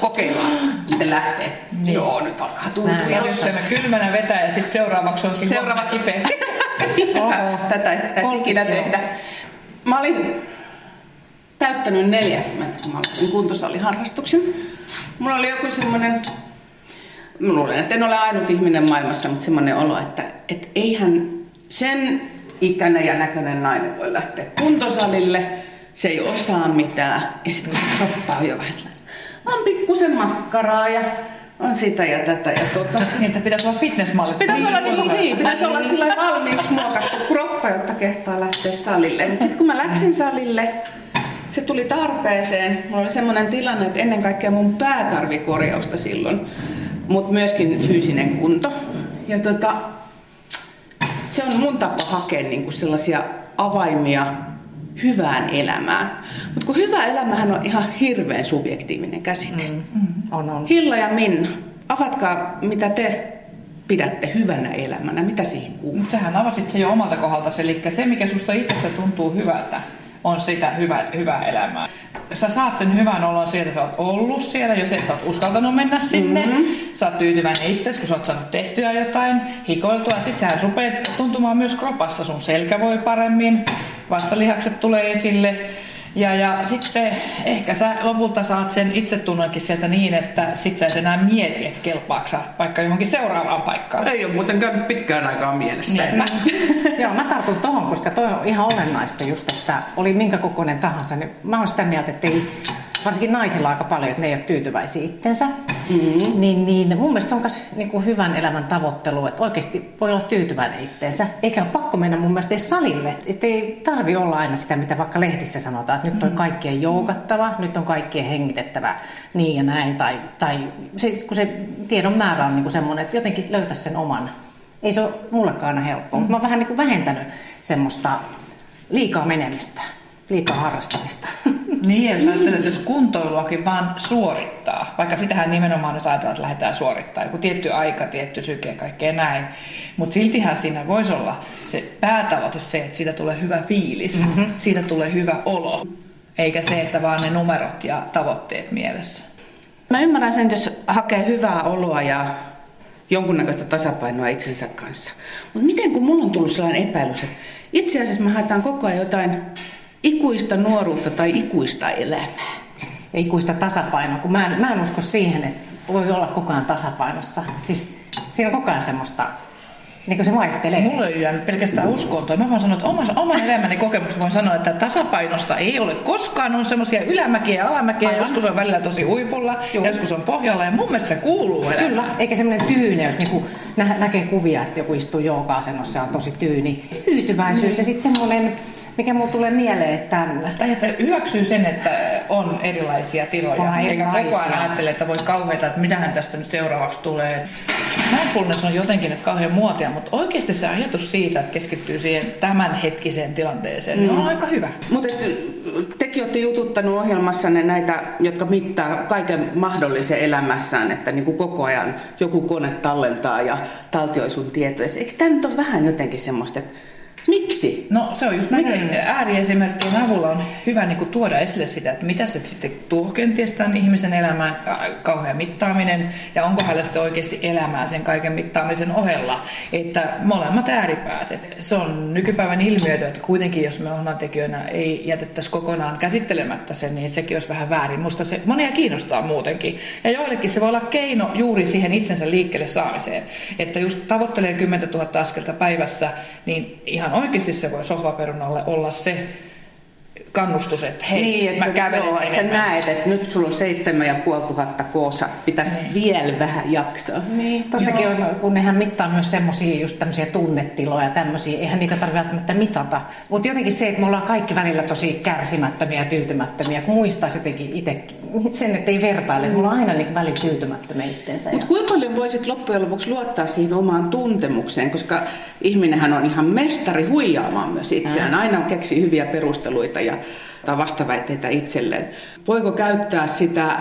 kokeillaan, miten lähtee. Niin. Joo, nyt alkaa tuntua. Mä kylmänä vetää ja sitten seuraavaksi onkin seuraavaksi kipeä. Tätä ei pitäisi ikinä tehdä. Mä olin täyttänyt 40, kun mä aloitin kuntosaliharrastuksen. Mulla oli joku semmoinen, mä luulen, että en ole ainut ihminen maailmassa, mutta semmoinen olo, että, että eihän sen ikäinen ja näköinen nainen voi lähteä kuntosalille, se ei osaa mitään. Ja sitten kun se kroppa on jo vähän sellainen, on pikkusen makkaraa ja on sitä ja tätä ja tota. Niin, että pitäisi olla fitnessmallit. Pitäisi olla niin, niin, pitäisi olla sillä valmiiksi muokattu kroppa, jotta kehtaa lähteä salille. Mutta sitten kun mä läksin salille, se tuli tarpeeseen. Mulla oli semmoinen tilanne, että ennen kaikkea mun pää tarvi korjausta silloin, mutta myöskin fyysinen kunto. Ja tota, se on mun tapa hakea niinku sellaisia avaimia hyvään elämään. Mutta kun hyvä elämähän on ihan hirveän subjektiivinen käsite. Mm, mm, on, on. Hilla ja Minna, avatkaa mitä te pidätte hyvänä elämänä, mitä siihen kuuluu? Sähän avasit se jo omalta kohdalta, eli se mikä susta itsestä tuntuu hyvältä, on sitä hyvä, hyvää elämää. Sä saat sen hyvän olon sieltä, sä oot ollut siellä, jos et sä oot uskaltanut mennä sinne. Mm-hmm. Sä oot tyytyväinen itse, kun sä oot saanut tehtyä jotain, hikoiltua. Sitten sehän rupeat tuntumaan myös kropassa, sun selkä voi paremmin, vatsalihakset tulee esille. Ja, ja sitten ehkä sä lopulta saat sen itsetunnonkin sieltä niin, että sit sä et enää mieti, että kelpaaksa vaikka johonkin seuraavaan paikkaan. Ei ole muuten käynyt pitkään aikaa mielessä. Niin. Mä, joo, mä tartun tohon, koska toi on ihan olennaista just, että oli minkä kokoinen tahansa, niin mä oon sitä mieltä, että ei varsinkin naisilla aika paljon, että ne ei ole tyytyväisiä itsensä. Mm-hmm. Niin, niin mun mielestä se on myös niin hyvän elämän tavoittelu, että oikeasti voi olla tyytyväinen itteensä. Eikä ole pakko mennä mun mielestä edes salille. Että ei tarvi olla aina sitä, mitä vaikka lehdissä sanotaan, että nyt on mm-hmm. kaikkien joukattava, nyt on kaikkien hengitettävä niin ja näin. Tai, tai se, kun se tiedon määrä on niin semmoinen, että jotenkin löytää sen oman. Ei se ole mullekaan aina helppoa, mm-hmm. mutta mä oon vähän niin kuin vähentänyt semmoista liikaa menemistä liikaa harrastamista. Niin, jos että jos kuntoiluakin vaan suorittaa, vaikka sitähän nimenomaan nyt ajatellaan, että lähdetään suorittaa, joku tietty aika, tietty syke, kaikkea näin, mutta siltihän siinä voisi olla se päätavoite se, että siitä tulee hyvä fiilis, mm-hmm. siitä tulee hyvä olo, eikä se, että vaan ne numerot ja tavoitteet mielessä. Mä ymmärrän sen, jos hakee hyvää oloa ja jonkunnäköistä tasapainoa itsensä kanssa. Mutta miten kun mulla on tullut sellainen epäilys, että itse asiassa me haetaan koko ajan jotain ikuista nuoruutta tai ikuista elämää. Ja ikuista tasapainoa, kun mä en, mä en usko siihen, että voi olla koko ajan tasapainossa. Siis siinä on koko ajan semmoista niin kuin se vaihtelee. Mulla ei jäänyt pelkästään uskontoa. Mä voin sanoa, että omassa, oman elämäni kokemus voin sanoa, että tasapainosta ei ole koskaan. On semmoisia ylämäkiä ja alamäkiä. Aivan. Joskus on välillä tosi huipulla, Joo. joskus on pohjalla. Ja mun mielestä se kuuluu elämään. Kyllä, eikä semmoinen tyyne, jos niinku nä- näkee kuvia, että joku istuu jooga-asennossa ja on tosi tyyni. Tyytyväisyys mm. ja sitten semmoinen mikä mulle tulee mieleen, että... Tai että hyväksyy sen, että on erilaisia tiloja. On eikä koko ajan ajattele, että voi kauheita, että mitähän tästä nyt seuraavaksi tulee. Mindfulness on jotenkin nyt kauhean muotia, mutta oikeasti se ajatus siitä, että keskittyy siihen tämänhetkiseen tilanteeseen, mm. niin on mm. aika hyvä. Mutta tekin olette jututtanut ohjelmassanne näitä, jotka mittaa kaiken mahdollisen elämässään, että niin kuin koko ajan joku kone tallentaa ja taltioi sun tietoja. Eikö tämä nyt ole vähän jotenkin semmoista, että Miksi? No se on just näiden ääriesimerkkien avulla on hyvä niin kuin, tuoda esille sitä, että mitä se sitten tuo kenties tämän ihmisen elämään, kauhea mittaaminen, ja onko hänellä sitten oikeasti elämää sen kaiken mittaamisen ohella. Että molemmat ääripäät. Et se on nykypäivän ilmiö, että kuitenkin jos me ohjelmantekijöinä ei jätettäisi kokonaan käsittelemättä sen, niin sekin olisi vähän väärin. Musta se monia kiinnostaa muutenkin. Ja joillekin se voi olla keino juuri siihen itsensä liikkeelle saamiseen. Että just tavoittelee 10 000 askelta päivässä, niin ihan oikeasti se voi sohvaperunalle olla se kannustus, että hei, niin, että mä kävelen joo, että sä näet, että nyt sulla on seitsemän ja puoli tuhatta koosa, pitäisi niin. vielä vähän jaksaa. Niin, tossakin on, kun nehän mittaa myös semmoisia just tämmöisiä tunnetiloja, tämmöisiä, eihän niitä tarvitse välttämättä mitata. Mutta jotenkin se, että me ollaan kaikki välillä tosi kärsimättömiä ja tyytymättömiä, kun muistaisi jotenkin itse sen, että ei vertaile, mulla on aina niin välillä tyytymättömiä itseensä. Mutta kuinka paljon voisit loppujen lopuksi luottaa siihen omaan tuntemukseen, koska ihminenhän on ihan mestari huijaamaan myös itseään, mm. aina keksii hyviä perusteluita ja tai vastaväitteitä itselleen. Voiko käyttää sitä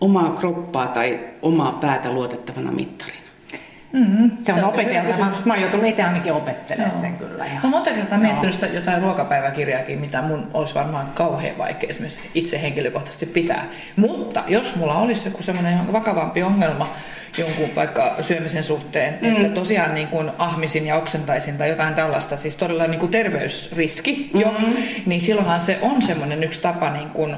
omaa kroppaa tai omaa päätä luotettavana mittarina? Mm-hmm. Se on opeteltava. Mä oon joutunut itse ainakin opettelemaan sen kyllä. Ihan. Mä oon monta kertaa miettinyt sitä jotain ruokapäiväkirjaakin, mitä mun olisi varmaan kauhean vaikea esimerkiksi itse henkilökohtaisesti pitää. Mutta jos mulla olisi joku semmoinen vakavampi ongelma, jonkun vaikka syömisen suhteen, mm. että tosiaan niin kuin ahmisin ja oksentaisin tai jotain tällaista, siis todella niin kuin terveysriski mm. jo, niin silloinhan se on semmoinen yksi tapa niin kuin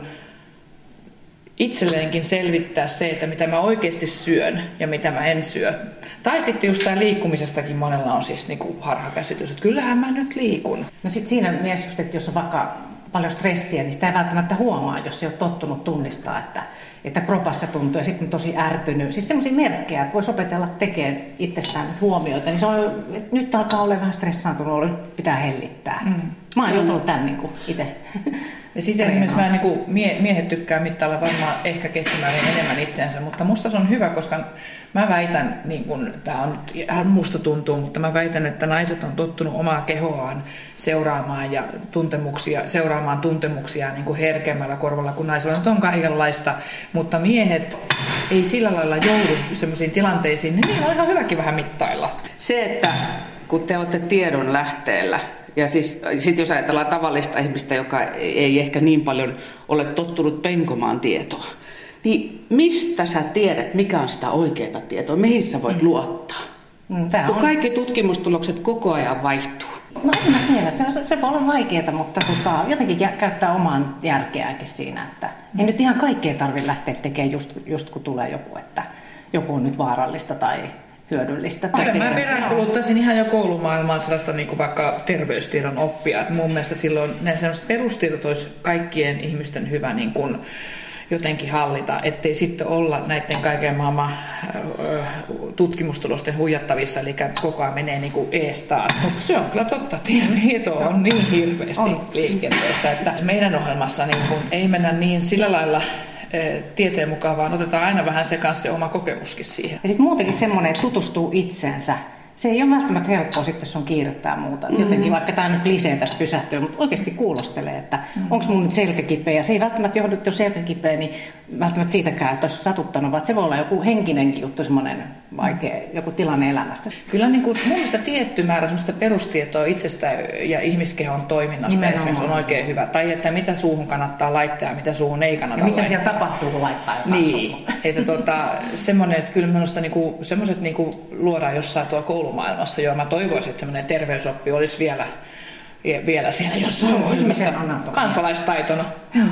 itselleenkin selvittää se, että mitä mä oikeasti syön ja mitä mä en syö. Tai sitten just tämä liikkumisestakin monella on siis niinku harhakäsitys, että kyllähän mä nyt liikun. No sitten siinä mielessä just, että jos on vaikka paljon stressiä, niin sitä ei välttämättä huomaa, jos ei ole tottunut tunnistaa, että, että kropassa tuntuu ja sitten on tosi ärtynyt. Siis semmoisia merkkejä, että voisi opetella tekemään itsestään huomioita, niin se on, että nyt alkaa olla vähän stressaantunut, pitää hellittää. Mm. Mä oon joutunut tämän niin itse ja sitten esimerkiksi mä niin kuin mie- miehet tykkää mittailla varmaan ehkä keskimäärin enemmän itseensä, mutta musta se on hyvä, koska mä väitän, niin kuin, tämä on ihan musta tuntuu, mutta mä väitän, että naiset on tottunut omaa kehoaan seuraamaan ja tuntemuksia, seuraamaan tuntemuksia niin kuin herkemmällä korvalla, kun naisilla on kaikenlaista, mutta miehet ei sillä lailla joudu sellaisiin tilanteisiin, niin niillä on ihan hyväkin vähän mittailla. Se, että kun te olette tiedon lähteellä, ja siis sit jos ajatellaan tavallista ihmistä, joka ei ehkä niin paljon ole tottunut penkomaan tietoa, niin mistä sä tiedät, mikä on sitä oikeaa tietoa, mihin sä voit mm. luottaa? Mm, Kun on... kaikki tutkimustulokset koko ajan vaihtuu. No en mä tiedä, se, se voi olla vaikeaa, mutta tota, jotenkin käyttää omaan järkeäkin siinä, että ei nyt ihan kaikkea tarvitse lähteä tekemään just, just kun tulee joku, että joku on nyt vaarallista tai hyödyllistä. Kyllä mä peräänkuluttaisin ihan jo koulumaailmaan sellaista niin kuin vaikka terveystiedon oppia. Et mun mielestä silloin ne sellaiset perustiedot olisi kaikkien ihmisten hyvä niin kuin, jotenkin hallita, ettei sitten olla näiden kaiken maailman tutkimustulosten huijattavissa, eli koko ajan menee niin kuin ees taas. Mutta se on kyllä totta, tieto on niin hirveästi on. liikenteessä, että meidän ohjelmassa niin kuin ei mennä niin sillä lailla tieteen mukaan, vaan otetaan aina vähän se kanssa se oma kokemuskin siihen. Ja sitten muutenkin semmoinen, että tutustuu itseensä se ei ole välttämättä helppoa sitten, jos on kiirettä ja muuta. Mm-hmm. Jotenkin vaikka tämä nyt kliseen tästä pysähtyy, mutta oikeasti kuulostelee, että mm-hmm. onko mun nyt selkäkipeä. Ja se ei välttämättä johdu, jos selkäkipeä, niin välttämättä siitäkään, että olisi satuttanut, vaan se voi olla joku henkinenkin juttu, semmoinen vaikea, mm-hmm. joku tilanne elämässä. Kyllä niin kuin, mun mielestä tietty määrä semmoista perustietoa itsestä ja ihmiskehon toiminnasta Nimenomaan. esimerkiksi on oikein hyvä. Tai että mitä suuhun kannattaa laittaa ja mitä suuhun ei kannata ja mitä laittaa. siellä tapahtuu, kun laittaa jotain Niin, suuhun. että tuota, semmoinen, että kyllä minusta niin kuin, semmoiset niin kuin luodaan jossain tuolla koulumaailmassa, joo mä toivoisin, että semmoinen terveysoppi olisi vielä, vielä siellä jossain ohjelmassa kansalaistaitona. Joo.